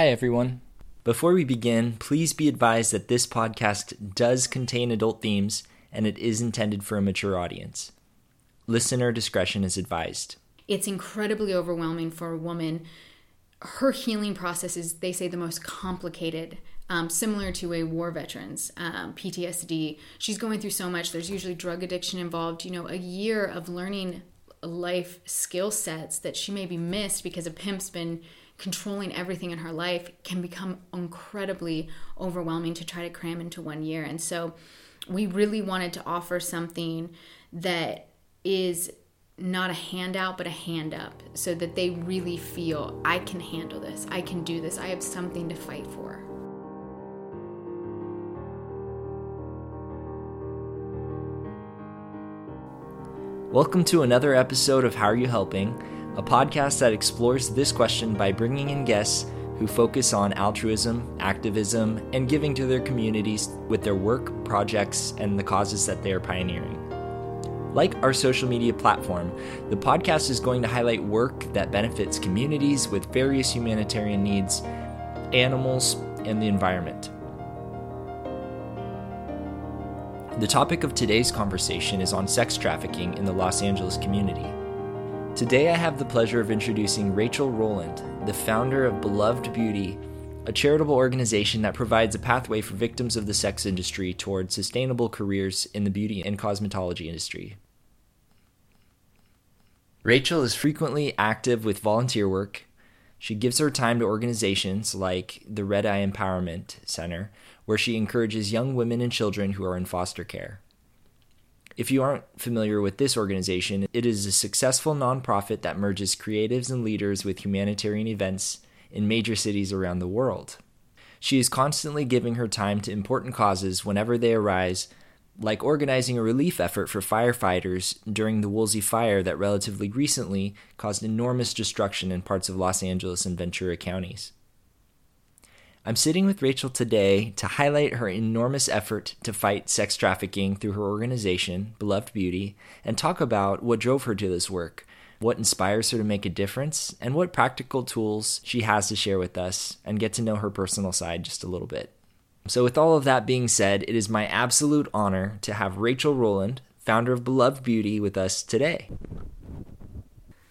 Hi, everyone. Before we begin, please be advised that this podcast does contain adult themes and it is intended for a mature audience. Listener discretion is advised. It's incredibly overwhelming for a woman. Her healing process is, they say, the most complicated, um, similar to a war veteran's um, PTSD. She's going through so much. There's usually drug addiction involved. You know, a year of learning life skill sets that she maybe missed because a pimp's been controlling everything in her life can become incredibly overwhelming to try to cram into one year. And so we really wanted to offer something that is not a handout, but a hand up so that they really feel I can handle this, I can do this, I have something to fight for. Welcome to another episode of How Are You Helping? A podcast that explores this question by bringing in guests who focus on altruism, activism, and giving to their communities with their work, projects, and the causes that they are pioneering. Like our social media platform, the podcast is going to highlight work that benefits communities with various humanitarian needs, animals, and the environment. The topic of today's conversation is on sex trafficking in the Los Angeles community. Today, I have the pleasure of introducing Rachel Rowland, the founder of Beloved Beauty, a charitable organization that provides a pathway for victims of the sex industry toward sustainable careers in the beauty and cosmetology industry. Rachel is frequently active with volunteer work. She gives her time to organizations like the Red Eye Empowerment Center, where she encourages young women and children who are in foster care. If you aren't familiar with this organization, it is a successful nonprofit that merges creatives and leaders with humanitarian events in major cities around the world. She is constantly giving her time to important causes whenever they arise, like organizing a relief effort for firefighters during the Woolsey fire that relatively recently caused enormous destruction in parts of Los Angeles and Ventura counties. I'm sitting with Rachel today to highlight her enormous effort to fight sex trafficking through her organization, Beloved Beauty, and talk about what drove her to this work, what inspires her to make a difference, and what practical tools she has to share with us, and get to know her personal side just a little bit. So, with all of that being said, it is my absolute honor to have Rachel Rowland, founder of Beloved Beauty, with us today.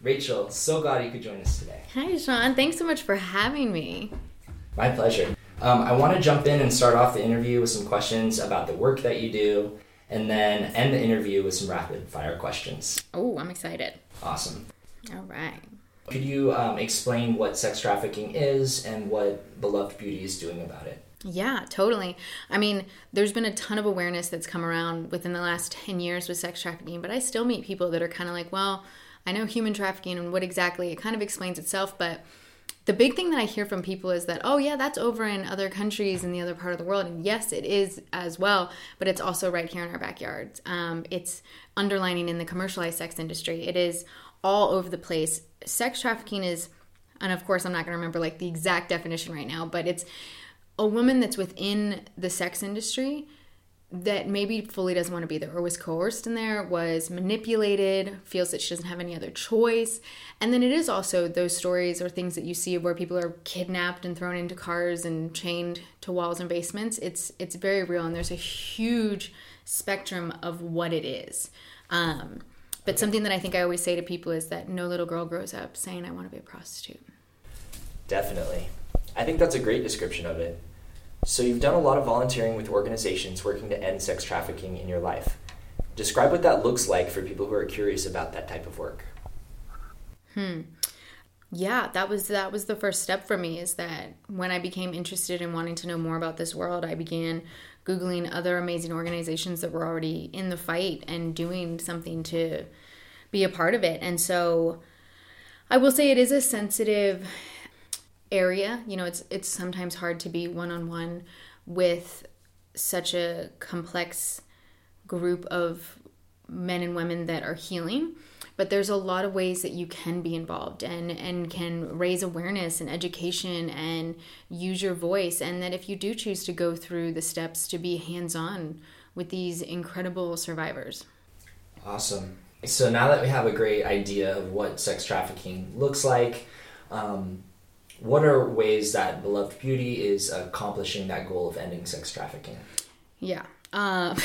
Rachel, so glad you could join us today. Hi, Sean. Thanks so much for having me. My pleasure. Um, I want to jump in and start off the interview with some questions about the work that you do, and then end the interview with some rapid fire questions. Oh, I'm excited. Awesome. All right. Could you um, explain what sex trafficking is and what Beloved Beauty is doing about it? Yeah, totally. I mean, there's been a ton of awareness that's come around within the last 10 years with sex trafficking, but I still meet people that are kind of like, well, I know human trafficking and what exactly, it kind of explains itself, but the big thing that I hear from people is that, oh, yeah, that's over in other countries in the other part of the world. And yes, it is as well, but it's also right here in our backyards. Um, it's underlining in the commercialized sex industry. It is all over the place. Sex trafficking is, and of course, I'm not going to remember like the exact definition right now, but it's a woman that's within the sex industry that maybe fully doesn't want to be there or was coerced in there, was manipulated, feels that she doesn't have any other choice. And then it is also those stories or things that you see where people are kidnapped and thrown into cars and chained to walls and basements. It's it's very real and there's a huge spectrum of what it is. Um, but something that I think I always say to people is that no little girl grows up saying I want to be a prostitute. Definitely. I think that's a great description of it. So, you've done a lot of volunteering with organizations working to end sex trafficking in your life. Describe what that looks like for people who are curious about that type of work. Hmm. Yeah, that was that was the first step for me is that when I became interested in wanting to know more about this world, I began googling other amazing organizations that were already in the fight and doing something to be a part of it. And so I will say it is a sensitive area. You know, it's it's sometimes hard to be one on one with such a complex group of men and women that are healing but there's a lot of ways that you can be involved and and can raise awareness and education and use your voice and that if you do choose to go through the steps to be hands-on with these incredible survivors awesome so now that we have a great idea of what sex trafficking looks like um, what are ways that Beloved Beauty is accomplishing that goal of ending sex trafficking? Yeah. Uh,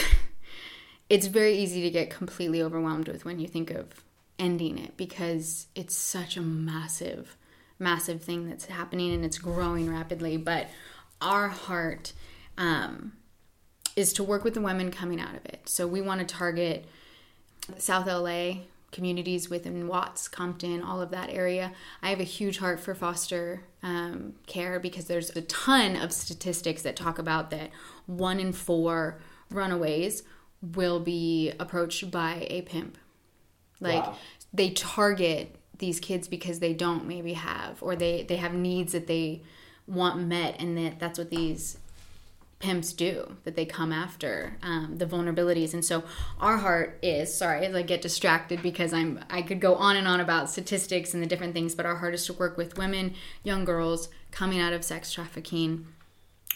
it's very easy to get completely overwhelmed with when you think of ending it because it's such a massive, massive thing that's happening and it's growing rapidly. But our heart um, is to work with the women coming out of it. So we want to target South LA communities within Watts, Compton, all of that area. I have a huge heart for foster um, care because there's a ton of statistics that talk about that one in four runaways will be approached by a pimp. Like wow. they target these kids because they don't maybe have or they they have needs that they want met and that that's what these pimps do that they come after um, the vulnerabilities. And so our heart is sorry as i get distracted because i'm i could go on and on about statistics and the different things but our heart is to work with women young girls coming out of sex trafficking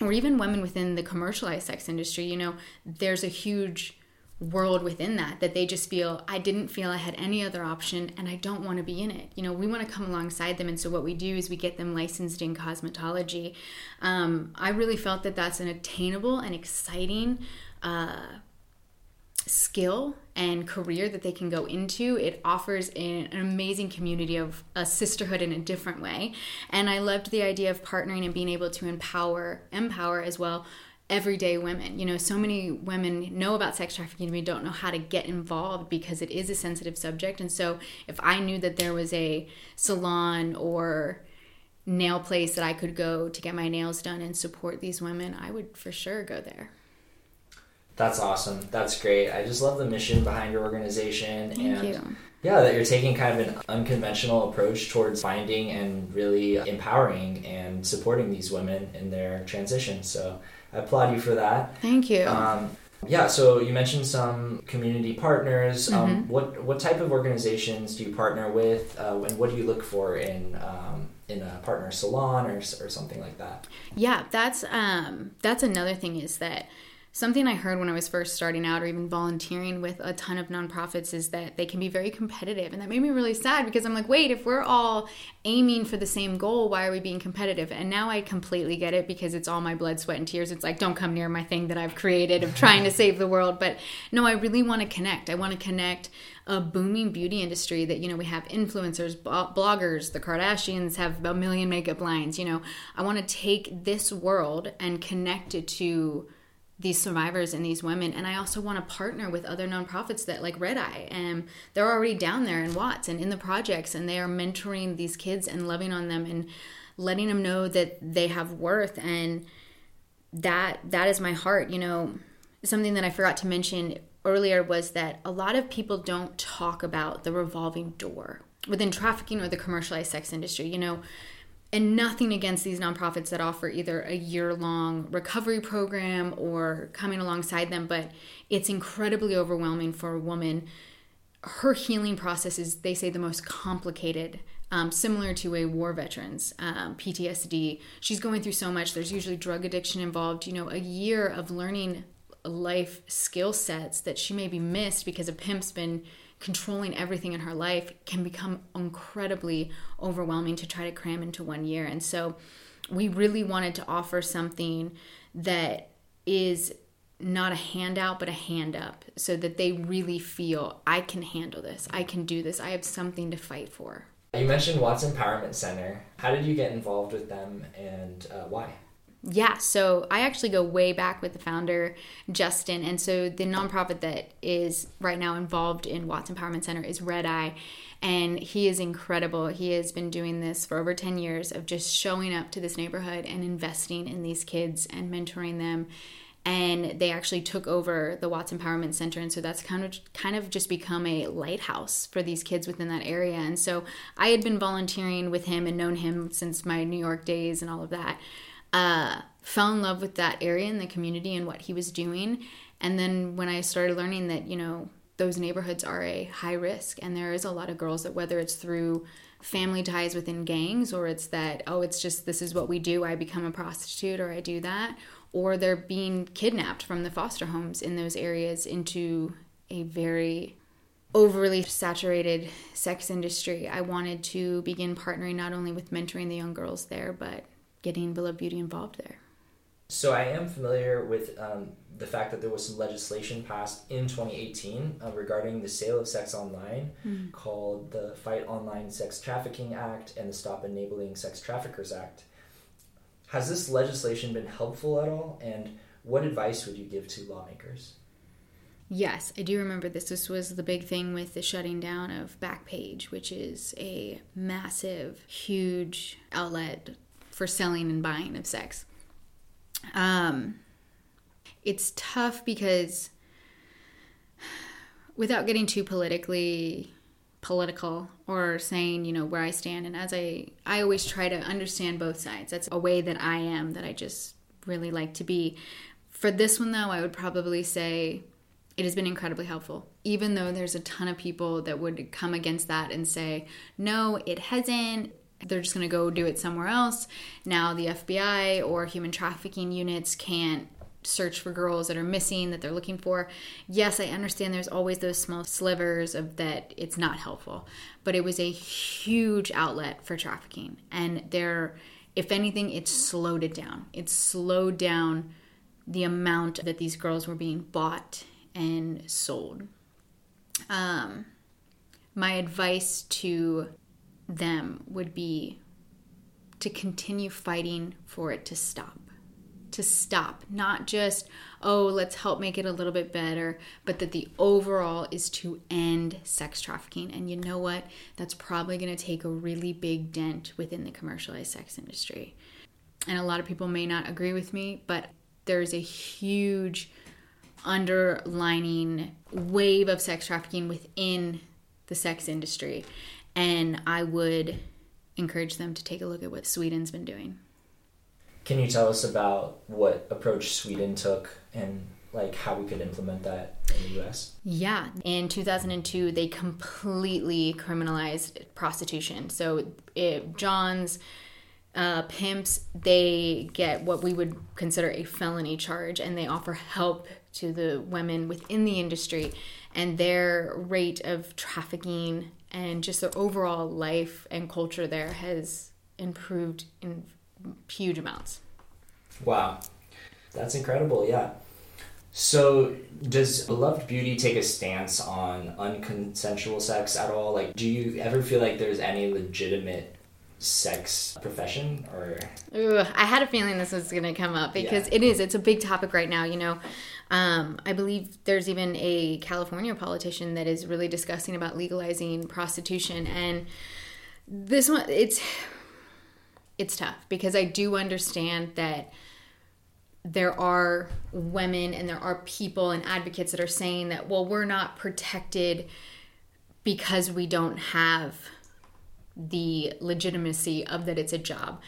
or even women within the commercialized sex industry. You know there's a huge world within that that they just feel I didn't feel I had any other option and I don't want to be in it. You know, we want to come alongside them, and so what we do is we get them licensed in cosmetology. Um, I really felt that that's an attainable and exciting. Uh, skill and career that they can go into. It offers an, amazing community of a sisterhood in a different way. And I loved the idea of partnering and being able to empower, empower as well everyday women. You know, so many women know about sex trafficking and don't know how to get involved because it is a sensitive subject. And so if I knew that there was a salon or nail place that I could go to get my nails done and support these women, I would for sure go there. That's awesome. That's great. I just love the mission behind your organization Thank and you. yeah, that you're taking kind of an unconventional approach towards finding and really empowering and supporting these women in their transition. So I applaud you for that. Thank you. Um, yeah, so you mentioned some community partners. Um, mm-hmm. what what type of organizations do you partner with, uh, and what do you look for in um, in a partner salon or or something like that? Yeah, that's um, that's another thing is that something I heard when I was first starting out or even volunteering with a ton of nonprofits is that they can be very competitive. And that made me really sad because I'm like, wait, if we're all aiming for the same goal, why are we being competitive? And now I completely get it because it's all my blood, sweat, and tears. It's like, don't come near my thing that I've created of trying to save the world. But no, I really want to connect. I want to connect a booming beauty industry that, you know, we have influencers, bloggers, the Kardashians have a million makeup lines. You know, I want to take this world and connect it to these survivors and these women and i also want to partner with other nonprofits that like red eye and they're already down there in watts and in the projects and they are mentoring these kids and loving on them and letting them know that they have worth and that that is my heart you know. Something that i forgot to mention earlier was that a lot of people don't talk about the revolving door within trafficking or the commercialized sex industry you know and nothing against these nonprofits that offer either a year long recovery program or coming alongside them, but it's incredibly overwhelming for a woman. Her healing process is, they say, the most complicated, um, similar to a war veteran's um, PTSD. She's going through so much. There's usually drug addiction involved. You know, a year of learning life skill sets that she maybe missed because a pimp's been controlling everything in her life can become incredibly overwhelming to try to cram into one year. And so we really wanted to offer something that is not a handout, but a hand up so that they really feel I can handle this, I can do this, I have something to fight for. You mentioned Watts Empowerment Center. How did you get involved with them and uh, why? Yeah, so I actually go way back with the founder, Justin. And so the nonprofit that is right now involved in Watts Empowerment Center is Red Eye. And he is incredible. He has been doing this for over 10 years of just showing up to this neighborhood and investing in these kids and mentoring them. And they actually took over the Watts Empowerment Center. And so that's kind of kind of just become a lighthouse for these kids within that area. And so I had been volunteering with him and known him since my New York days and all of that uh, fell in love with that area and the community and what he was doing. And then when I started learning that, you know, those neighborhoods are a high risk and there is a lot of girls that whether it's through family ties within gangs or it's that oh it's just this is what we do i become a prostitute or i do that or they're being kidnapped from the foster homes in those areas into a very overly saturated sex industry, I wanted to begin partnering not only with mentoring the young girls there, but getting Beloved Beauty involved there. So I am familiar with um, the fact that there was some legislation passed in 2018 uh, regarding the sale of sex online mm-hmm. called the Fight Online Sex Trafficking Act and the Stop Enabling Sex Traffickers Act. Has this legislation been helpful at all? And what advice would you give to lawmakers? Yes, I do remember this. This was the big thing with the shutting down of Backpage, which is a massive, huge outlet for selling and buying of sex. Um, it's tough because without getting too politically political or saying you know where i stand and as i i always try to understand both sides. That's a way that i am that i just really like to be. For this one though i would probably say it has been incredibly helpful. Even though there's a ton of people that would come against that and say no it hasn't they're just going to go do it somewhere else now the fbi or human trafficking units can't search for girls that are missing that they're looking for. Yes, I understand there's always those small slivers of that it's not helpful, but it was a huge outlet for trafficking. And there if anything it slowed it down. It slowed down the amount that these girls were being bought and sold. Um my advice to them would be to continue fighting for it to stop to stop, not just, oh, let's help make it a little bit better, but that the overall is to end sex trafficking. And you know what? That's probably going to take a really big dent within the commercialized sex industry. And a lot of people may not agree with me, but there's a huge underlining wave of sex trafficking within the sex industry. And I would encourage them to take a look at what Sweden's been doing. Can you tell us about what approach Sweden took and like how we could implement that in the US? Yeah, in 2002 they completely criminalized prostitution. So it, Johns uh, pimps they get what we would consider a felony charge and they offer help to the women within the industry and their rate of trafficking and just the overall life and culture there has improved in huge amounts. Wow. That's incredible, yeah. So, does Beloved Beauty take a stance on unconsensual sex at all? Like, do you ever feel like there's any legitimate sex profession or Ooh, I had a feeling this was going to come up because yeah. it is it's a big topic right now you know um, I believe there's even a California politician that is really discussing about legalizing prostitution and this one it's it's tough because I do understand that there are women and there are people and advocates that are saying that, well, we're not protected because we don't have the legitimacy of that it's a job.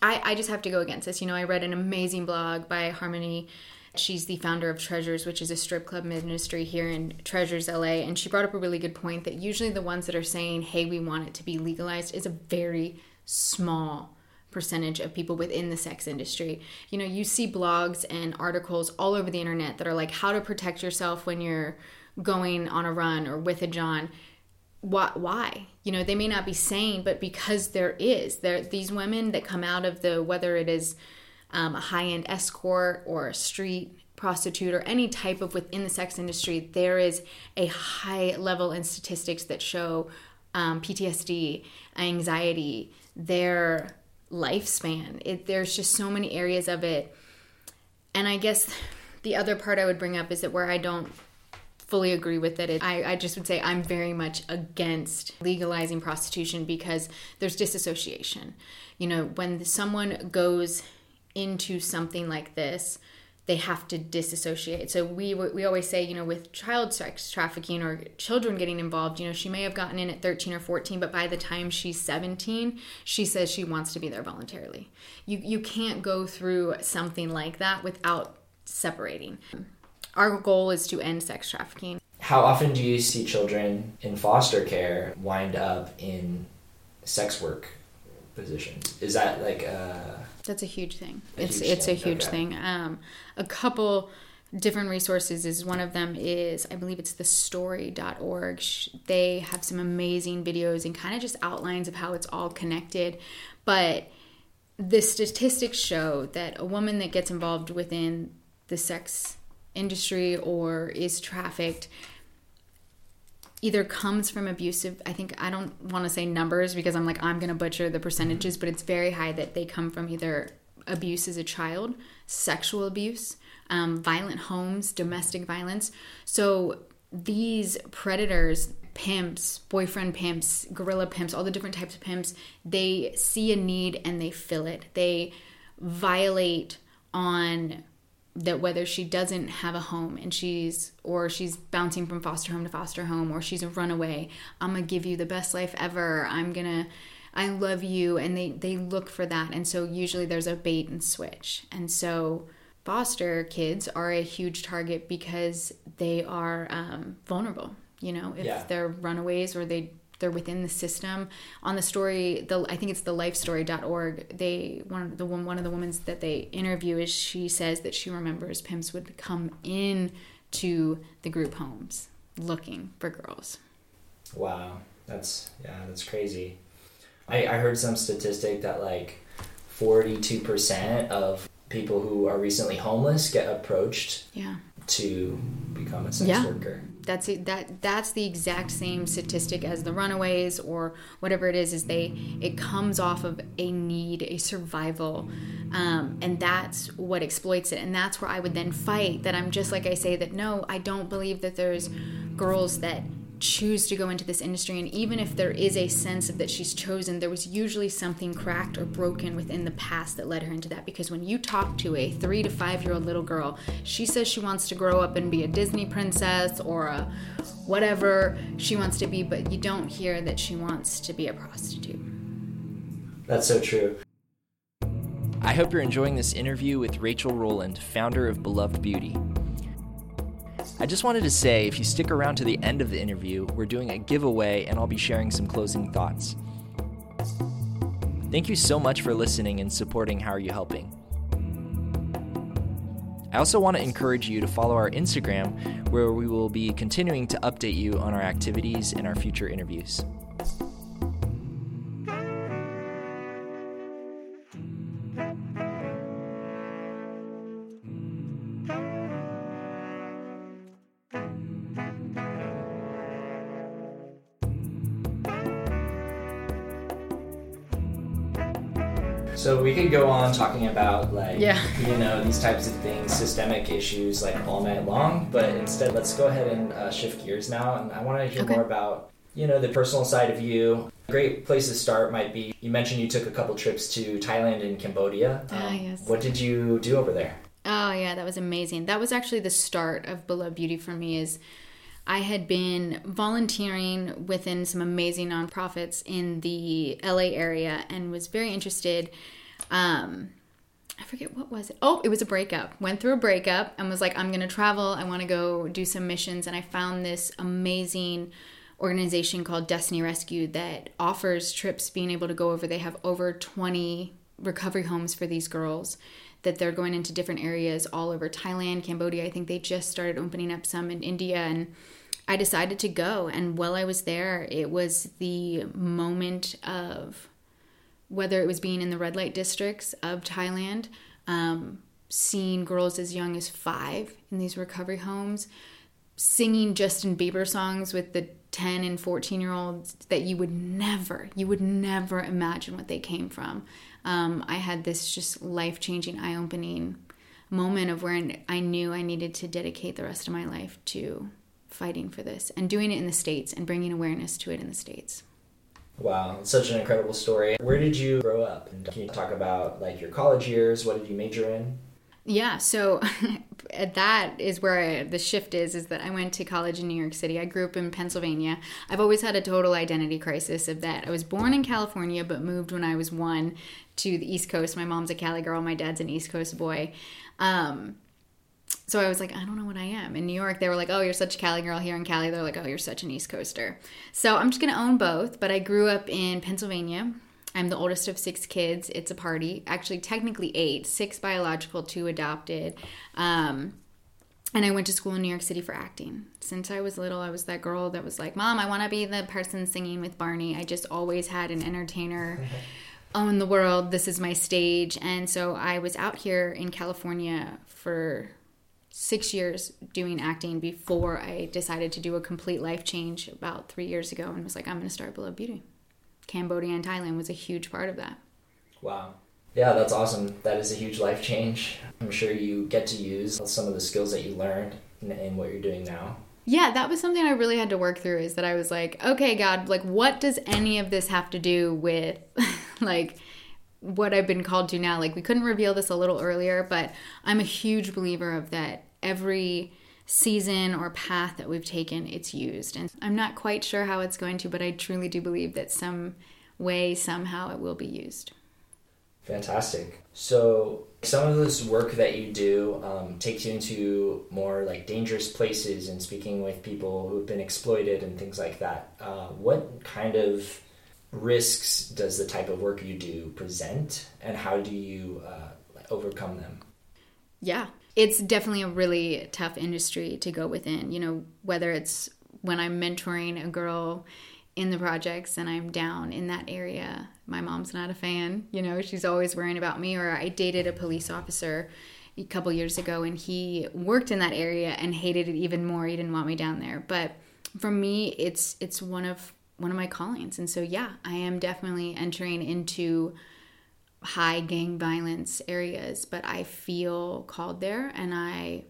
I, I just have to go against this. You know, I read an amazing blog by Harmony. She's the founder of Treasures, which is a strip club ministry here in Treasures LA. And she brought up a really good point that usually the ones that are saying, hey, we want it to be legalized is a very small percentage of people within the sex industry. You know, you see blogs and articles all over the internet that are like how to protect yourself when you're going on a run or with a John. Why? why? You know, they may not be saying, but because there is there these women that come out of the whether it is um, a high end escort or a street prostitute or any type of within the sex industry, there is a high level in statistics that show um, PTSD, anxiety, their lifespan. It, there's just so many areas of it. And I guess the other part I would bring up is that where I don't fully agree with it, it I, I just would say I'm very much against legalizing prostitution because there's disassociation. You know, when someone goes into something like this, they have to disassociate. So we we always say, you know, with child sex trafficking or children getting involved, you know, she may have gotten in at 13 or 14, but by the time she's 17, she says she wants to be there voluntarily. You you can't go through something like that without separating. Our goal is to end sex trafficking. How often do you see children in foster care wind up in sex work positions? Is that like a that's a huge thing. A it's huge it's thing. a huge okay. thing. Um, a couple different resources is one of them is i believe it's the story.org they have some amazing videos and kind of just outlines of how it's all connected but the statistics show that a woman that gets involved within the sex industry or is trafficked either comes from abusive i think i don't want to say numbers because i'm like i'm going to butcher the percentages but it's very high that they come from either abuse as a child sexual abuse um, violent homes domestic violence. So these predators pimps boyfriend pimps gorilla pimps all the different types of pimps they see a need and they fill it. They violate on that whether she doesn't have a home and she's or she's bouncing from foster home to foster home or she's a runaway i'm gonna give you the best life ever. I'm gonna i love you. And they they look for that. And so usually there's a bait and switch. And so foster kids are a huge target because they are um, vulnerable you know if yeah. they're runaways or they they're within the system. On the story, the I think it's the lifestory.org. They one of the one of the women that they interview is she says that she remembers pimps would come in to the group homes looking for girls. Wow, that's yeah, that's crazy. I, I heard some statistic that like forty two percent of people who are recently homeless get approached yeah. To become a sex yeah. worker. That's it, that that's the exact same statistic as the runaways or whatever it is. Is they it comes off of a need, a survival, um, and that's what exploits it. And that's where I would then fight. That I'm just like I say that no, I don't believe that there's girls that choose to go into this industry and even if there is a sense of that she's chosen there was usually something cracked or broken within the past that led her into that. Because when you talk to a 3 to 5 year old little girl she says she wants to grow up and be a Disney princess or a whatever she wants to be but you don't hear that she wants to be a prostitute. That's so true. I hope you're enjoying this interview with Rachel Rowland, founder of Beloved Beauty. I just wanted to say if you stick around to the end of the interview, we're doing a giveaway and I'll be sharing some closing thoughts. Thank you so much for listening and supporting How Are You Helping? I also want to encourage you to follow our Instagram, where we will be continuing to update you on our activities and our future interviews. So we could go on talking about like yeah. you know these types of things, systemic issues like all night long. But instead, let's go ahead and uh, shift gears now, and I want to hear okay. more about you know the personal side of you. A great place to start might be you mentioned you took a couple trips to Thailand and Cambodia. Ah, um, yes. What did you do over there? Oh yeah, that was amazing. That was actually the start of Beloved Beauty for me. Is I had been volunteering within some amazing nonprofits in the LA area and was very interested um, I forget what was it. Oh, it was a breakup. Went through a breakup and was like, I'm going to travel. I want to go do some missions. And I found this amazing organization called Destiny Rescue that offers trips being able to go over. They have over 20 recovery homes for these girls that they're going into different areas all over Thailand, Cambodia. I think they just started opening up some in India and I decided to go and while I was there, it was the moment of whether it was being in the red light districts of Thailand, um, seeing girls as young as five in these recovery homes, singing Justin Bieber songs with the 10 and 14 year olds that you would never, you would never imagine what they came from. Um, I had this just life changing, eye opening moment of where I knew I needed to dedicate the rest of my life to fighting for this and doing it in the States and bringing awareness to it in the States. Wow, such an incredible story. Where did you grow up? And can you talk about like your college years? What did you major in? Yeah, so that is where I, the shift is is that I went to college in New York City. I grew up in Pennsylvania. I've always had a total identity crisis of that. I was born in California but moved when I was 1 to the East Coast. My mom's a Cali girl, my dad's an East Coast boy. Um, so I was like, I don't know what I am. In New York, they were like, oh, you're such a Cali girl. Here in Cali, they're like, oh, you're such an East Coaster. So I'm just going to own both. But I grew up in Pennsylvania. I'm the oldest of six kids. It's a party. Actually, technically eight, six biological, two adopted. Um, and I went to school in New York City for acting. Since I was little, I was that girl that was like, Mom, I want to be the person singing with Barney. I just always had an entertainer. own the world. This is my stage. And so I was out here in California for six years doing acting before I decided to do a complete life change about three years ago and was like, I'm going to start Beloved Beauty. Cambodia and Thailand was a huge part of that. Wow. Yeah, that's awesome. That is a huge life change. I'm sure you get to use some of the skills that you learned in, in what you're doing now. Yeah, that was something I really had to work through is that I was like, okay, God, like, what does any of this have to do with, like, what I've been called to now? Like, we couldn't reveal this a little earlier, but I'm a huge believer of that every season or path that we've taken, it's used. And I'm not quite sure how it's going to, but I truly do believe that some way, somehow, it will be used. Fantastic. So, some of this work that you do um, takes you into more like dangerous places and speaking with people who've been exploited and things like that. Uh, what kind of risks does the type of work you do present, and how do you uh, overcome them? Yeah, it's definitely a really tough industry to go within. You know, whether it's when I'm mentoring a girl in the projects and I'm down in that area, my mom's not a fan. You know, she's always worrying about me. Or I dated a police officer a couple years ago and he worked in that area and hated it even more. He didn't want me down there. But for me, it's it's one of one of my callings. And so yeah, I am definitely entering into high gang violence areas, but I feel called there and I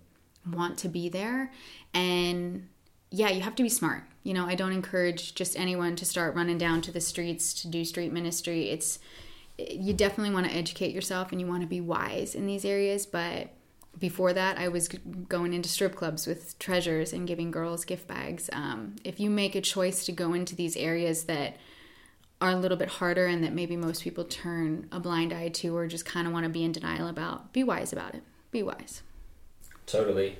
want to be there. And yeah, you have to be smart. You know, I don't encourage just anyone to start running down to the streets to do street ministry. It's you definitely want to educate yourself and you want to be wise in these areas, but before that, I was going into strip clubs with treasures and giving girls gift bags. Um, if you make a choice to go into these areas that are a little bit harder and that maybe most people turn a blind eye to or just kind of want to be in denial about, be wise about it. Be wise. Totally.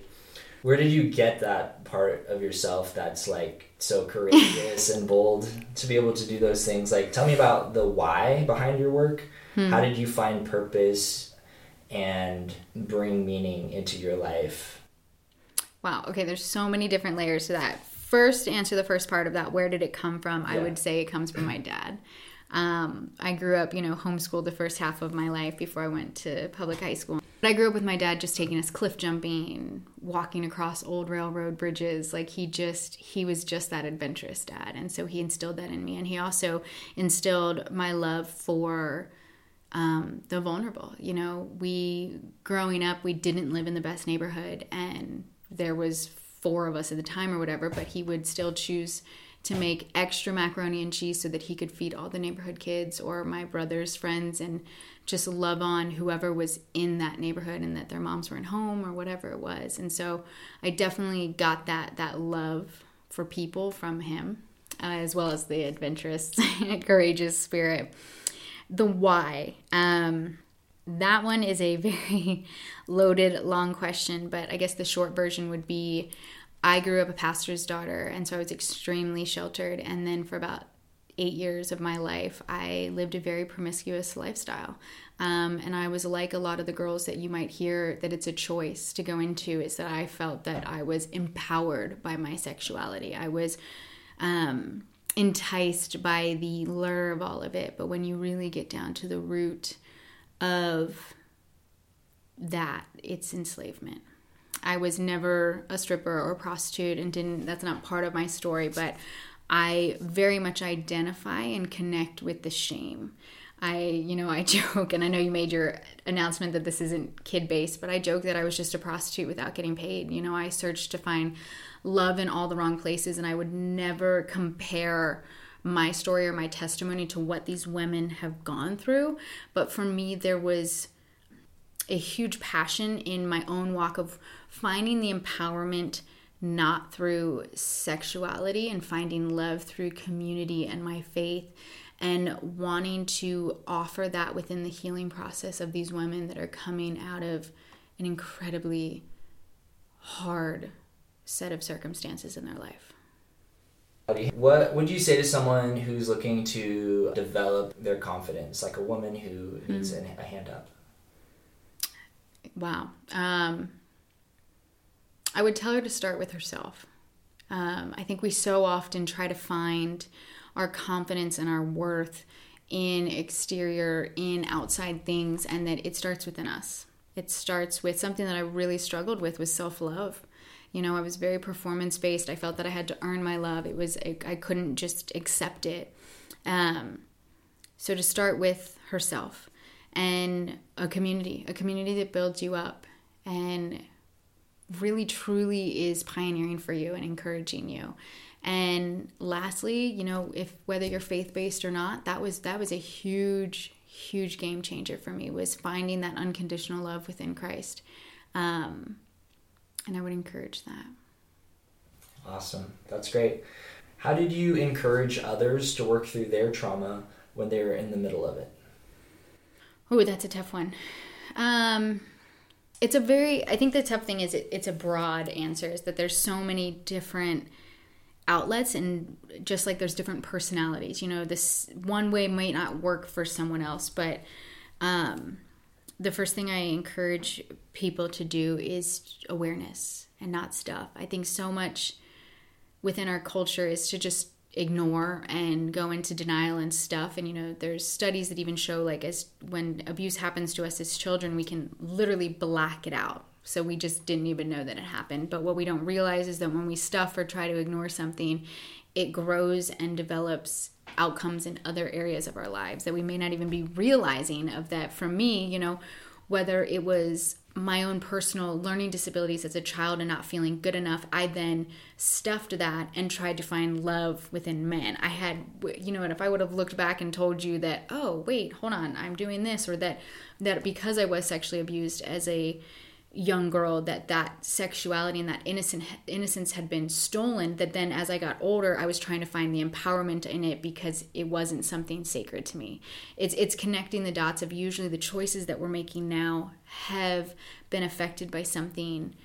Where did you get that part of yourself that's like so courageous and bold to be able to do those things? Like, tell me about the why behind your work. Hmm. How did you find purpose and bring meaning into your life? Wow. Okay, there's so many different layers to that first answer the first part of that, where did it come from? Yeah. I would say it comes from my dad. Um, I grew up, you know, homeschooled the first half of my life before I went to public high school. But I grew up with my dad just taking us cliff jumping, walking across old railroad bridges. Like he just, he was just that adventurous dad. And so he instilled that in me. And he also instilled my love for um, the vulnerable. You know, we, growing up, we didn't live in the best neighborhood. And there was four of us at the time or whatever, but he would still choose to make extra macaroni and cheese so that he could feed all the neighborhood kids or my brother's friends and just love on whoever was in that neighborhood and that their moms weren't home or whatever it was. And so I definitely got that that love for people from him, uh, as well as the adventurous, courageous spirit. The why. Um, that one is a very loaded, long question, but I guess the short version would be I grew up a pastor's daughter, and so I was extremely sheltered. And then for about eight years of my life, I lived a very promiscuous lifestyle. Um, and I was like a lot of the girls that you might hear that it's a choice to go into, is that I felt that I was empowered by my sexuality. I was um, enticed by the lure of all of it. But when you really get down to the root, of that it's enslavement. I was never a stripper or prostitute and didn't that's not part of my story, but I very much identify and connect with the shame. I, you know, I joke, and I know you made your announcement that this isn't kid based, but I joke that I was just a prostitute without getting paid. You know, I searched to find love in all the wrong places, and I would never compare my story or my testimony to what these women have gone through. But for me, there was a huge passion in my own walk of finding the empowerment not through sexuality and finding love through community and my faith and wanting to offer that within the healing process of these women that are coming out of an incredibly hard set of circumstances in their life. What would you say to someone who's looking to develop their confidence, like a woman who needs mm. a hand up? Wow. Um, I would tell her to start with herself. Um, I think we so often try to find our confidence and our worth in exterior, in outside things, and that it starts within us. It starts with something that I really struggled with was self love. You know, I was very performance based. I felt that I had to earn my love. It was I couldn't just accept it. Um, so to start with herself and a community, a community that builds you up and really truly is pioneering for you and encouraging you. And lastly, you know, if whether you're faith-based or not, that was that was a huge huge game changer for me was finding that unconditional love within Christ. Um, and I would encourage that. Awesome. That's great. How did you encourage others to work through their trauma when they were in the middle of it? Oh, that's a tough one. Um, it's a very, I think the tough thing is it, it's a broad answer, is that there's so many different outlets and just like there's different personalities you know this one way might not work for someone else but um, the first thing i encourage people to do is awareness and not stuff. I think so much within our culture is to just ignore and go into denial and stuff. And you know there's studies that even show like as when abuse happens to us as children we can literally black it out. So we just didn't even know that it happened. But what we don't realize is that when we stuff or try to ignore something it grows and develops outcomes in other areas of our lives that we may not even be realizing of that for me you know whether it was my own personal learning disabilities as a child and not feeling good enough, I then stuffed that and tried to find love within men. I had, you know, and if I would have looked back and told you that, oh, wait, hold on, I'm doing this, or that, that because I was sexually abused as a young girl that that sexuality and that innocent innocence had been stolen that then as I got older I was trying to find the empowerment in it because it wasn't something sacred to me. It's it's connecting the dots of usually the choices that we're making now have been affected by something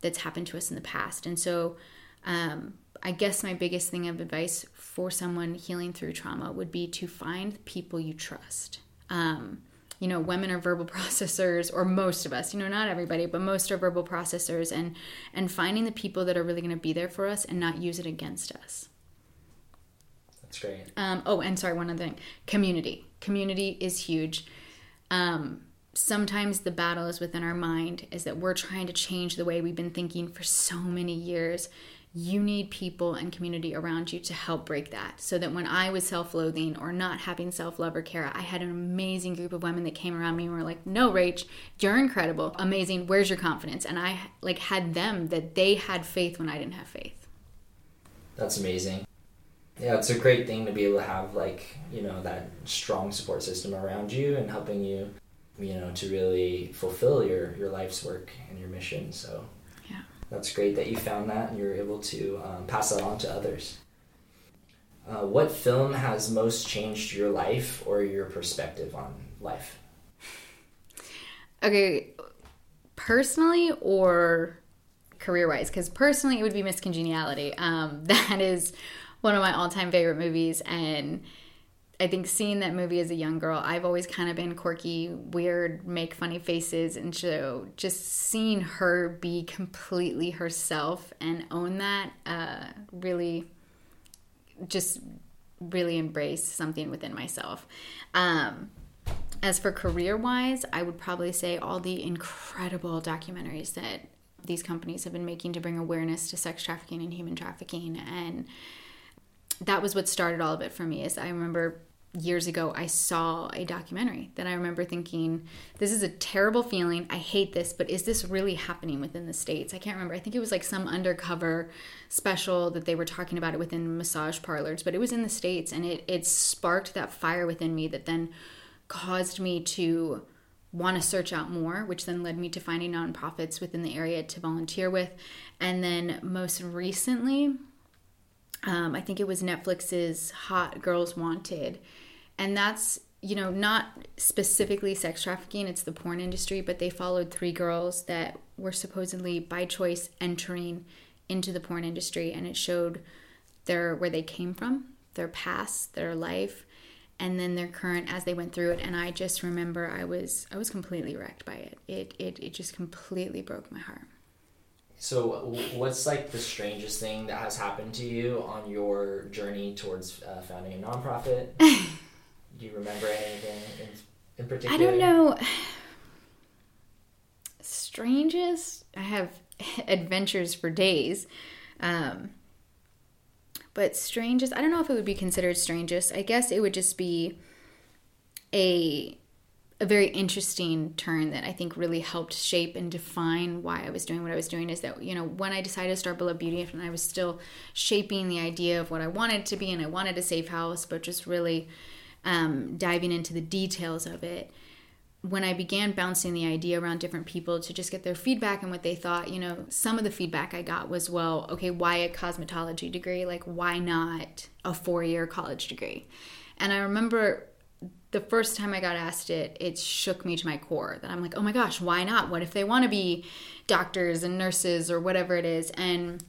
that's happened to us in the past. And so um, I guess my biggest thing of advice for someone healing through trauma would be to find people you trust. Um, you know women are verbal processors or most of us you know not everybody but most are verbal processors and and finding the people that are really going to be there for us and not use it against us. That's great. Um, oh and sorry one other thing. Community. Community is huge. Um, sometimes the battle is within our mind is that we're trying to change the way we've been thinking for so many years you need people and community around you to help break that. So that when I was self loathing or not having self love or care, I had an amazing group of women that came around me and were like, No, Rach, you're incredible, amazing, where's your confidence? And I like had them that they had faith when I didn't have faith. That's amazing. Yeah, it's a great thing to be able to have like, you know, that strong support system around you and helping you, you know, to really fulfill your, your life's work and your mission. So that's great that you found that and you're able to um, pass that on to others. Uh, what film has most changed your life or your perspective on life? Okay, personally or career wise? Because personally, it would be Miss Congeniality. Um, that is one of my all time favorite movies, and I think seeing that movie as a young girl, I've always kind of been quirky, weird, make funny faces, and so just seeing her be completely herself and own that uh, really, just really embrace something within myself. Um, as for career wise, I would probably say all the incredible documentaries that these companies have been making to bring awareness to sex trafficking and human trafficking and that was what started all of it for me is i remember years ago I saw a documentary that I remember thinking, this is a terrible feeling. I hate this, but is this really happening within the States? I can't remember. I think it was like some undercover special that they were talking about it within massage parlors, but it was in the States and it, it sparked that fire within me that then caused me to want to search out more, which then led me to finding nonprofits within the area to volunteer with. And then most recently, um, I think it was Netflix's Hot Girls Wanted. And that's, you know, not specifically sex trafficking, it's the porn industry, but they followed three girls that were supposedly by choice entering into the porn industry and it showed their where they came from, their past, their life, and then their current as they went through it. And I just remember I was I was completely wrecked by it. It it, it just completely broke my heart. So, what's like the strangest thing that has happened to you on your journey towards uh, founding a nonprofit? Do you remember anything in, in particular? I don't know. Strangest? I have adventures for days. Um, but strangest, I don't know if it would be considered strangest. I guess it would just be a a very interesting turn that I think really helped shape and define why I was doing what I was doing is that, you know, when I decided to start Beloved Beauty and I was still shaping the idea of what I wanted to be and I wanted a safe house, but just really um, diving into the details of it. When I began bouncing the idea around different people to just get their feedback and what they thought, you know, some of the feedback I got was, well, okay, why a cosmetology degree? Like, why not a four year college degree? And I remember the first time I got asked it, it shook me to my core that I'm like, oh my gosh, why not? What if they want to be doctors and nurses or whatever it is? And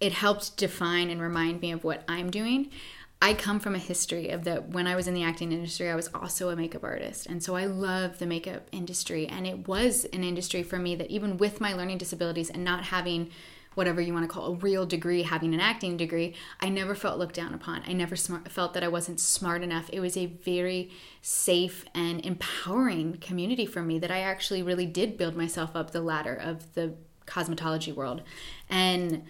it helped define and remind me of what I'm doing. I come from a history of that when I was in the acting industry, I was also a makeup artist. And so I love the makeup industry. And it was an industry for me that, even with my learning disabilities and not having whatever you want to call a real degree, having an acting degree, I never felt looked down upon. I never smart, felt that I wasn't smart enough. It was a very safe and empowering community for me that I actually really did build myself up the ladder of the cosmetology world. And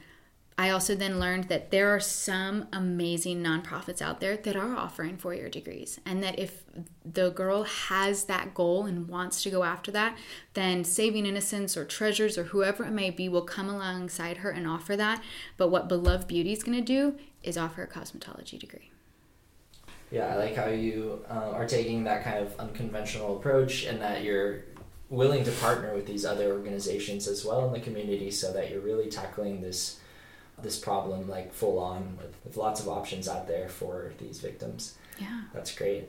I also then learned that there are some amazing nonprofits out there that are offering four year degrees. And that if the girl has that goal and wants to go after that, then Saving Innocence or Treasures or whoever it may be will come alongside her and offer that. But what Beloved Beauty is going to do is offer a cosmetology degree. Yeah, I like how you uh, are taking that kind of unconventional approach and that you're willing to partner with these other organizations as well in the community so that you're really tackling this this problem like full on with, with lots of options out there for these victims. Yeah. That's great.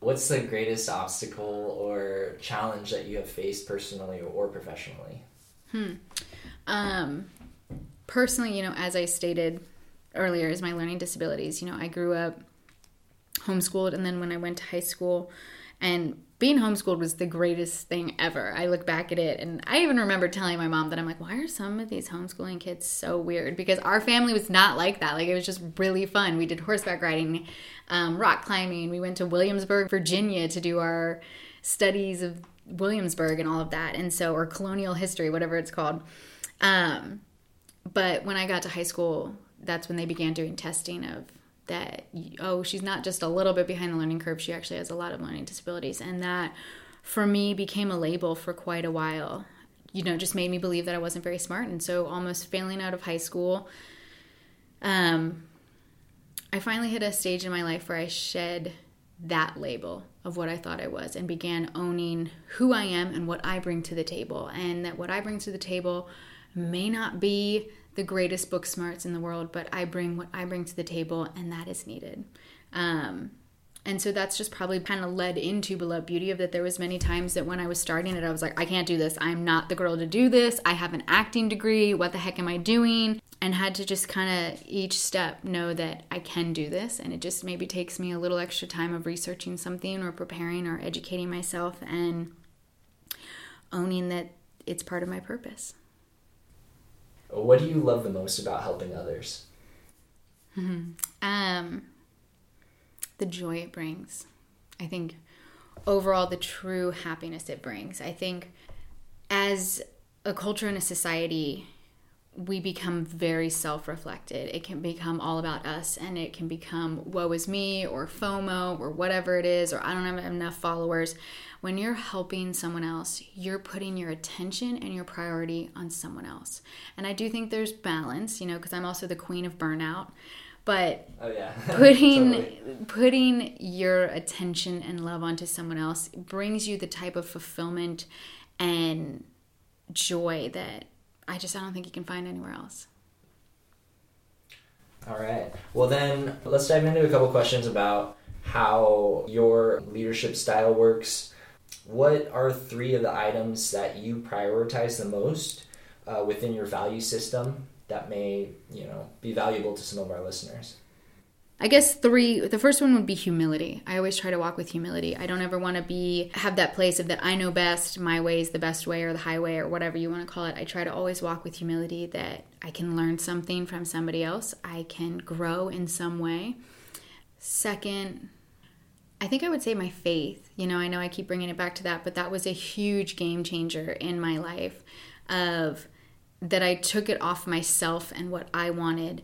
What's the greatest obstacle or challenge that you have faced personally or professionally? Hmm. Um, personally, you know, as I stated earlier, is my learning disabilities. You know, I grew up homeschooled, and then when I went to high school, and being homeschooled was the greatest thing ever. I look back at it and I even remember telling my mom that I'm like, why are some of these homeschooling kids so weird? Because our family was not like that. Like it was just really fun. We did horseback riding, um, rock climbing. We went to Williamsburg, Virginia to do our studies of Williamsburg and all of that. And so, or colonial history, whatever it's called. Um, but when I got to high school, that's when they began doing testing of that oh she's not just a little bit behind the learning curve she actually has a lot of learning disabilities. And that for me became a label for quite a while. You know just made me believe that i wasn't very smart. And so almost failing out of high school um i finally hit a stage in my life where i shed that label of what I thought I was and began owning who I am and what I bring to the table. And that what I bring to the table may not be the greatest book smarts in the world, but I bring what I bring to the table, and that is needed. Um, and so that's just probably kind of led into beloved beauty of that there was many times that when i was starting it i was like i can't do this. I'm not the girl to do this. I have an acting degree. What the heck am i doing? And had to just kind of each step know that i can do this and it just maybe takes me a little extra time of researching something or preparing or educating myself and owning that it's part of my purpose what do you love the most about helping others? Mm-hmm. Um, the joy it brings. I think overall the true happiness it brings. I think as a culture and a society, we become very self reflected. It can become all about us and it can become woe is me or FOMO or whatever it is, or I don't have enough followers. When you're helping someone else, you're putting your attention and your priority on someone else. And I do think there's balance, you know, because I'm also the queen of burnout. But oh, yeah. putting totally. putting your attention and love onto someone else brings you the type of fulfillment and joy that I just I don't think you can find anywhere else. All right. Well, then let's dive into a couple questions about how your leadership style works. What are three of the items that you prioritize the most uh, within your value system that may, you know, be valuable to some of our listeners? I guess three the first one would be humility. I always try to walk with humility. I don't ever want to be have that place of that I know best, my way is the best way or the highway or whatever you want to call it. I try to always walk with humility that I can learn something from somebody else. I can grow in some way. Second, I think I would say my faith. You know, I know I keep bringing it back to that, but that was a huge game changer in my life of that I took it off myself and what I wanted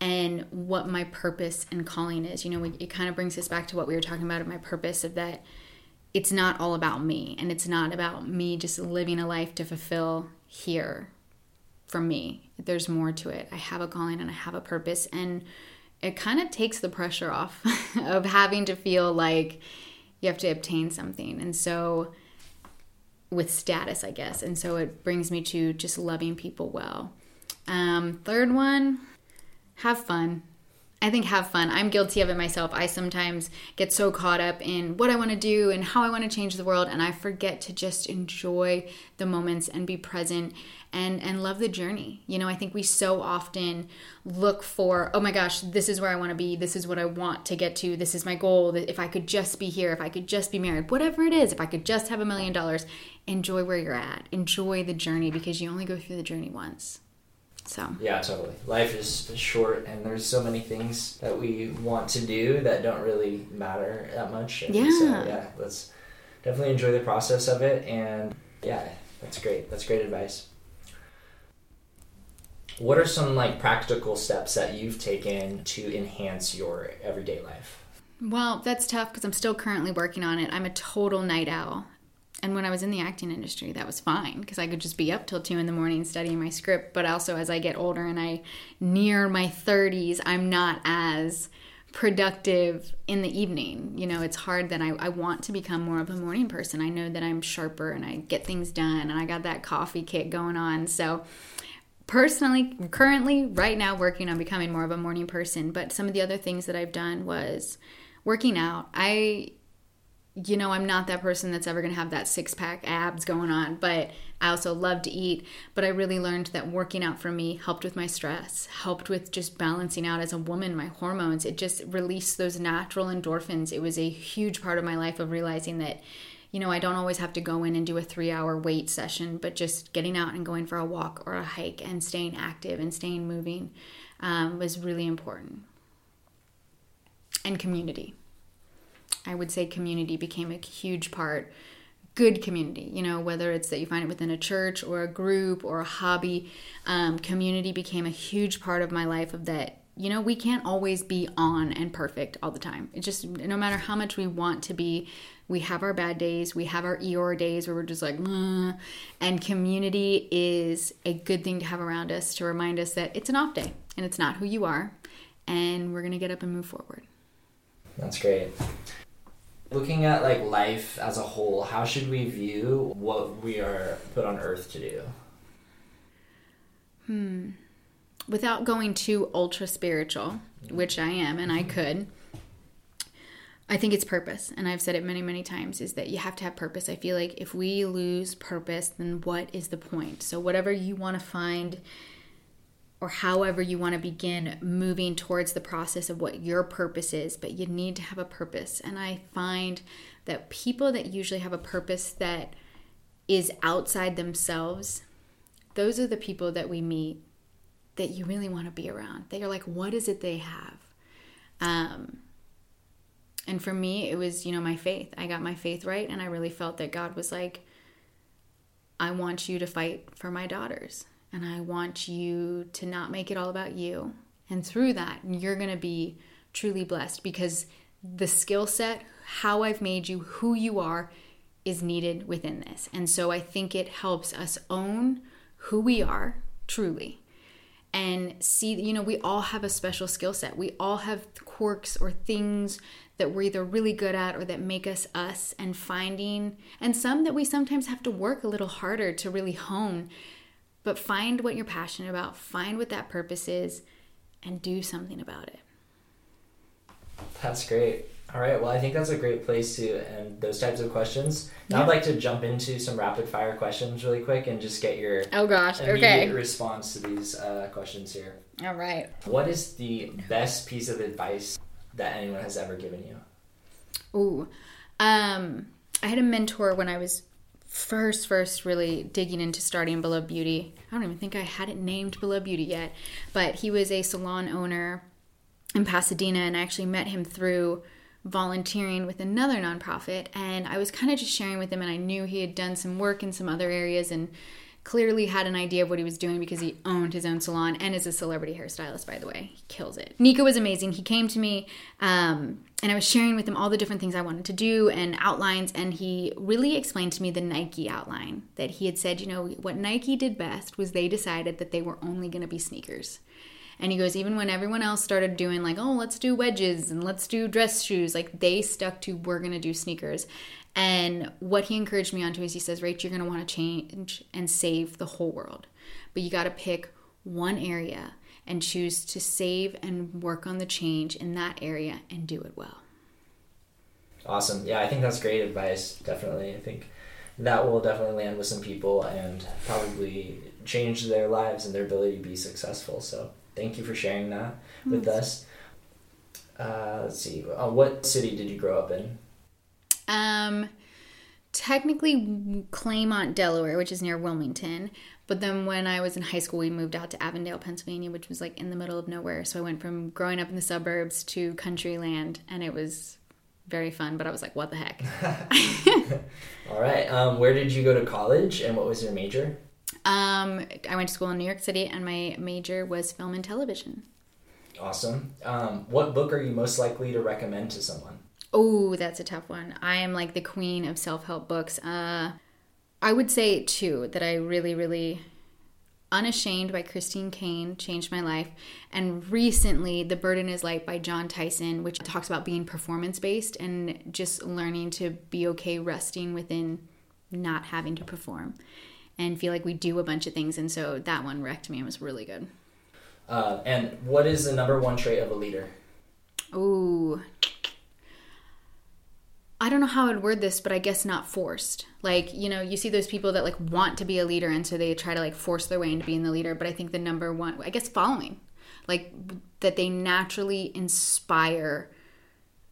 and what my purpose and calling is. You know, it kind of brings us back to what we were talking about of my purpose of that it's not all about me and it's not about me just living a life to fulfill here for me. There's more to it. I have a calling and I have a purpose and it kind of takes the pressure off of having to feel like you have to obtain something. And so with status, I guess. And so it brings me to just loving people well. Um, third one, have fun. I think have fun. I'm guilty of it myself. I sometimes get so caught up in what I want to do and how I want to change the world and I forget to just enjoy the moments and be present and and love the journey. You know, I think we so often look for, oh my gosh, this is where I want to be. This is what I want to get to. This is my goal. If I could just be here, if I could just be married, whatever it is, if I could just have a million dollars, enjoy where you're at. Enjoy the journey because you only go through the journey once. So yeah, totally. Life is short, and there's so many things that we want to do that don't really matter that much. And yeah, so, yeah. Let's definitely enjoy the process of it, and yeah, that's great. That's great advice. What are some like practical steps that you've taken to enhance your everyday life? Well, that's tough because I'm still currently working on it. I'm a total night owl and when I was in the acting industry, that was fine because I could just be up till two in the morning studying my script. But also, as I get older and I near my 30s, I'm not as productive in the evening. You know, it's hard that I, I want to become more of a morning person. I know that I'm sharper and I get things done and I got that coffee kick going on. So, personally, currently, right now, working on becoming more of a morning person. But some of the other things that I've done was working out. I you know, I'm not that person that's ever going to have that six pack abs going on, but I also love to eat. But I really learned that working out for me helped with my stress, helped with just balancing out as a woman my hormones. It just released those natural endorphins. It was a huge part of my life of realizing that, you know, I don't always have to go in and do a three hour weight session, but just getting out and going for a walk or a hike and staying active and staying moving um, was really important. And community I would say community became a huge part. Good community, you know, whether it's that you find it within a church or a group or a hobby, um, community became a huge part of my life. Of that, you know, we can't always be on and perfect all the time. It just, no matter how much we want to be, we have our bad days, we have our Eeyore days where we're just like, and community is a good thing to have around us to remind us that it's an off day and it's not who you are, and we're gonna get up and move forward. That's great looking at like life as a whole how should we view what we are put on earth to do? Hmm. Without going too ultra spiritual which i am and i mm-hmm. could i think it's purpose and i've said it many many times is that you have to have purpose. I feel like if we lose purpose then what is the point? So whatever you want to find or however you want to begin moving towards the process of what your purpose is, but you need to have a purpose. And I find that people that usually have a purpose that is outside themselves, those are the people that we meet that you really want to be around. They are like, what is it they have? Um, and for me, it was, you know, my faith. I got my faith right, and I really felt that God was like, I want you to fight for my daughters and I want you to not make it all about you. And through that, you're going to be truly blessed because the skill set, how I've made you, who you are, is needed within this. And so I think it helps us own who we are truly and see, you know, we all have a special skill set. We all have quirks or things that we're either really good at or that make us us, and finding, and some that we sometimes have to work a little harder to really hone but find what you're passionate about, find what that purpose is, and do something about it. That's great. All right. Well, I think that's a great place to end those types of questions. Now yeah. I'd like to jump into some rapid fire questions really quick and just get your oh gosh okay response to these uh, questions here. All right. What is the best piece of advice that anyone has ever given you? Ooh, um, I had a mentor when I was first first really digging into starting Beloved Beauty. I don't even think I had it named Beloved Beauty yet, but he was a salon owner in Pasadena, and I actually met him through volunteering with another nonprofit. And I was kind of just sharing with him, and I knew he had done some work in some other areas and clearly had an idea of what he was doing because he owned his own salon and is a celebrity hairstylist, by the way. He kills it. Nico was amazing. He came to me um, and I was sharing with him all the different things I wanted to do and outlines, and he really explained to me the Nike outline that he had said, you know, what Nike did best was they decided that they were only going to be sneakers. And he goes, even when everyone else started doing like, oh, let's do wedges and let's do dress shoes, like they stuck to we're gonna do sneakers. And what he encouraged me onto is he says, Rach, you're going to want to change and save the whole world. But you got to pick one area and choose to save and work on the change in that area and do it well. Awesome. Yeah, I think that's great advice. Definitely. I think that will definitely land with some people and probably change their lives and their ability to be successful. So thank you for sharing that with us. Uh, let's see. Uh, what city did you grow up in? Um, technically Claymont, Delaware, which is near Wilmington. But then when I was in high school, we moved out to Avondale, Pennsylvania, which was like in the middle of nowhere. So I went from growing up in the suburbs to country land, and it was very fun. But I was like, what the heck? All right. Um, where did you go to college, and what was your major? Um, I went to school in New York City, and my major was film and television. Awesome. Um, what book are you most likely to recommend to someone? Oh, that's a tough one. I am like the queen of self help books. Uh, I would say two that I really, really Unashamed by Christine Caine changed my life. And recently, The Burden is Light by Jon Tyson, which talks about being performance based and just learning to be okay resting within not having to perform and feel like we do a bunch of things. And so that one wrecked me and was really good. Uh, and what is the number one trait of a leader? Ooh, I don't know how I'd word this, but I guess not forced. Like, you know, you see those people that like want to be a leader and so they try to like force their way into being the leader. But I think the number one, I guess, following, like that they naturally inspire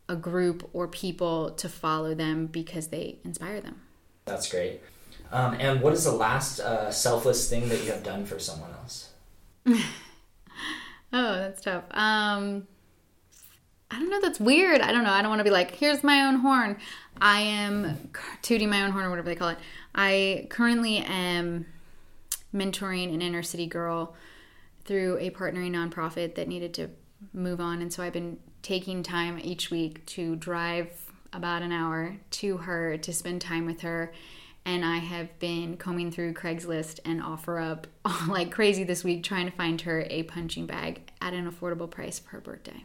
a group or people to follow them because they inspire them. That's great. Um, and what is the last uh, selfless thing that you have done for someone else? oh, that's tough. Um, I don't know. That's weird. I don't know. I don't want to be like, here's my own horn. I am tooting my own horn or whatever they call it. I currently am mentoring an inner city girl through a partnering nonprofit that needed to move on. And so I've been taking time each week to drive about an hour to her to spend time with her. And I have been combing through Craigslist and offer up like crazy this week trying to find her a punching bag at an affordable price for her birthday.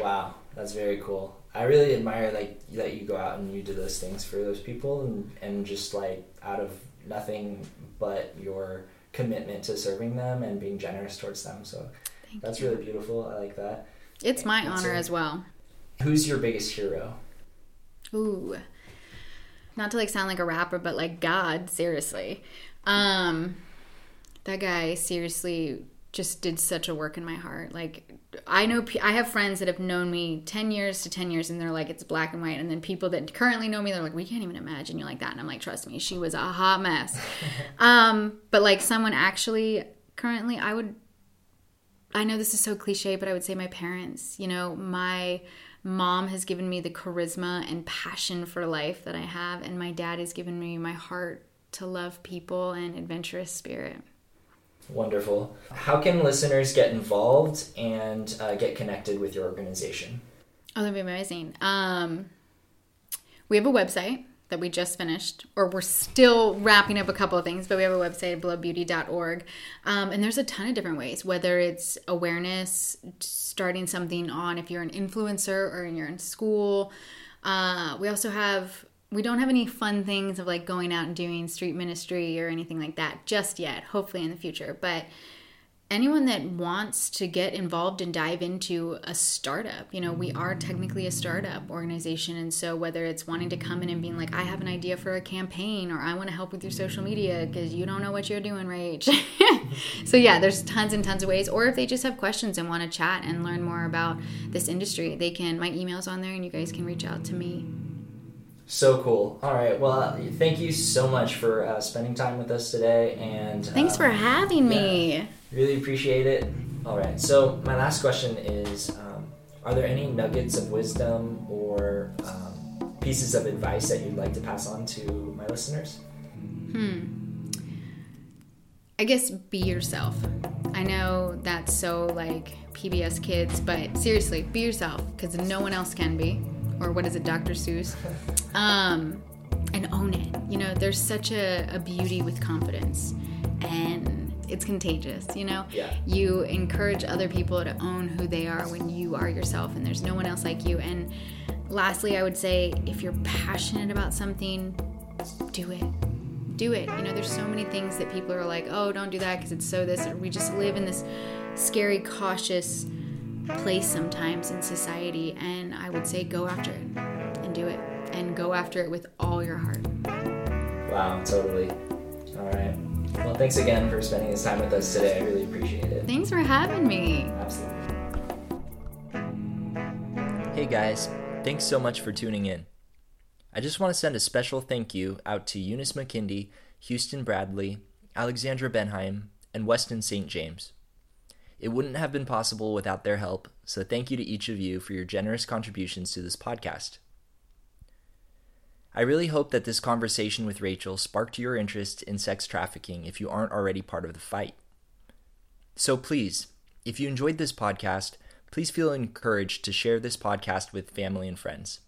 Wow, that's very cool. I really admire like that you go out and you do those things for those people and and just like out of nothing but your commitment to serving them and being generous towards them. So Thank that's you. really beautiful. I like that. It's my and honor so, as well. Who's your biggest hero? Ooh. Not to like sound like a rapper, but like God, seriously. Um that guy seriously just did such a work in my heart. Like I know I have friends that have known me 10 years to 10 years and they're like it's black and white and then people that currently know me they're like we can't even imagine you like that and I'm like trust me she was a hot mess. um but like someone actually currently I would I know this is so cliche but I would say my parents. You know, my mom has given me the charisma and passion for life that I have and my dad has given me my heart to love people and adventurous spirit. Wonderful. How can listeners get involved and uh, get connected with your organization? Oh, that'd be amazing. Um, we have a website that we just finished, or we're still wrapping up a couple of things, but we have a website, belovedbeauty.org. Um, and there's a ton of different ways, whether it's awareness, starting something on if you're an influencer or you're in school. Uh, we also have we don't have any fun things of like going out and doing street ministry or anything like that just yet hopefully in the future. But anyone that wants to get involved and dive into a startup you know we are technically a startup organization. And so whether it's wanting to come in and being like i have an idea for a campaign or i want to help with your social media because you don't know what you're doing Rach. so yeah there's tons and tons of ways. Or if they just have questions and want to chat and learn more about this industry they can my email's on there and you guys can reach out to me so cool. All right. Well, thank you so much for uh, spending time with us today. And thanks uh, for having me. really appreciate it. All right. So my last question is: um, Are there any nuggets of wisdom or um, pieces of advice that you'd like to pass on to my listeners? Hmm. I guess be yourself. I know that's so like PBS kids, but seriously, be yourself because no one else can be or what is it, Dr. Seuss? Um, and own it. You know, there's such a, a beauty with confidence, and it's contagious. You know, yeah. you encourage other people to own who they are when you are yourself, and there's no one else like you. And lastly, I would say if you're passionate about something, do it. Do it. You know, there's so many things that people are like, oh, don't do that because it's so this. We just live in this scary, cautious place sometimes in society. And I would say go after it and do it and go after it with all your heart. Wow, totally. All right. Well, thanks again for spending this time with us today. I really appreciate it. Thanks for having me. Absolutely. Hey guys, thanks so much for tuning in. I just want to send a special thank you out to Eunice McKindy, Houston Bradley, Alexandra Benheim, and Weston St. James. It wouldn't have been possible without their help, so thank you to each of you for your generous contributions to this podcast. I really hope that this conversation with Rachel sparked your interest in sex trafficking if you aren't already part of the fight. So please, if you enjoyed this podcast, please feel encouraged to share this podcast with family and friends.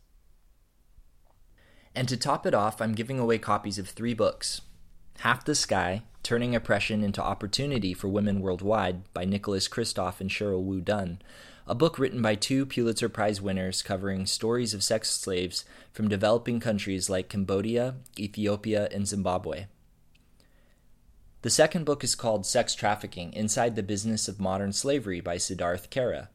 And to top it off, I'm giving away copies of three books Half the Sky Turning Oppression into Opportunity for Women Worldwide by Nicholas Kristof and Sheryl WuDunn, a book written by two Pulitzer Prize winners covering stories of sex slaves from developing countries like Cambodia, Ethiopia, and Zimbabwe. The second book is called Sex Trafficking Inside the Business of Modern Slavery by Siddharth Kara.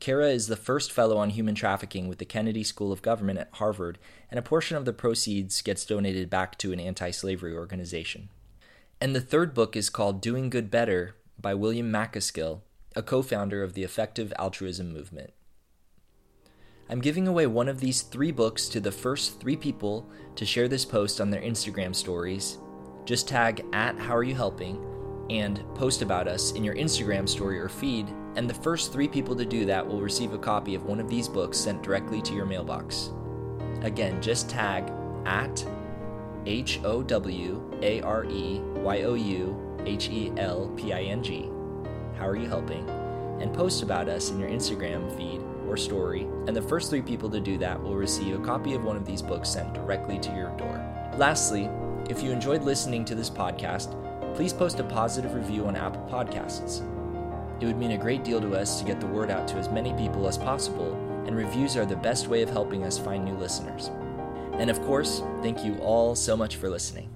Kara is the first fellow on human trafficking with the Kennedy School of Government at Harvard, and a portion of the proceeds gets donated back to an anti slavery organization. And the third book is called Doing Good Better by William MacAskill, a co founder of the Effective Altruism Movement. I'm giving away one of these three books to the first three people to share this post on their Instagram stories. Just tag at How Are You Helping and post about us in your Instagram story or feed, and the first three people to do that will receive a copy of one of these books sent directly to your mailbox. Again, just tag at H O W A R E Y O U H E L P I N G. How are you helping? And post about us in your Instagram feed or story, and the first three people to do that will receive a copy of one of these books sent directly to your door. Lastly, if you enjoyed listening to this podcast, please post a positive review on Apple Podcasts. It would mean a great deal to us to get the word out to as many people as possible, and reviews are the best way of helping us find new listeners. And of course, thank you all so much for listening.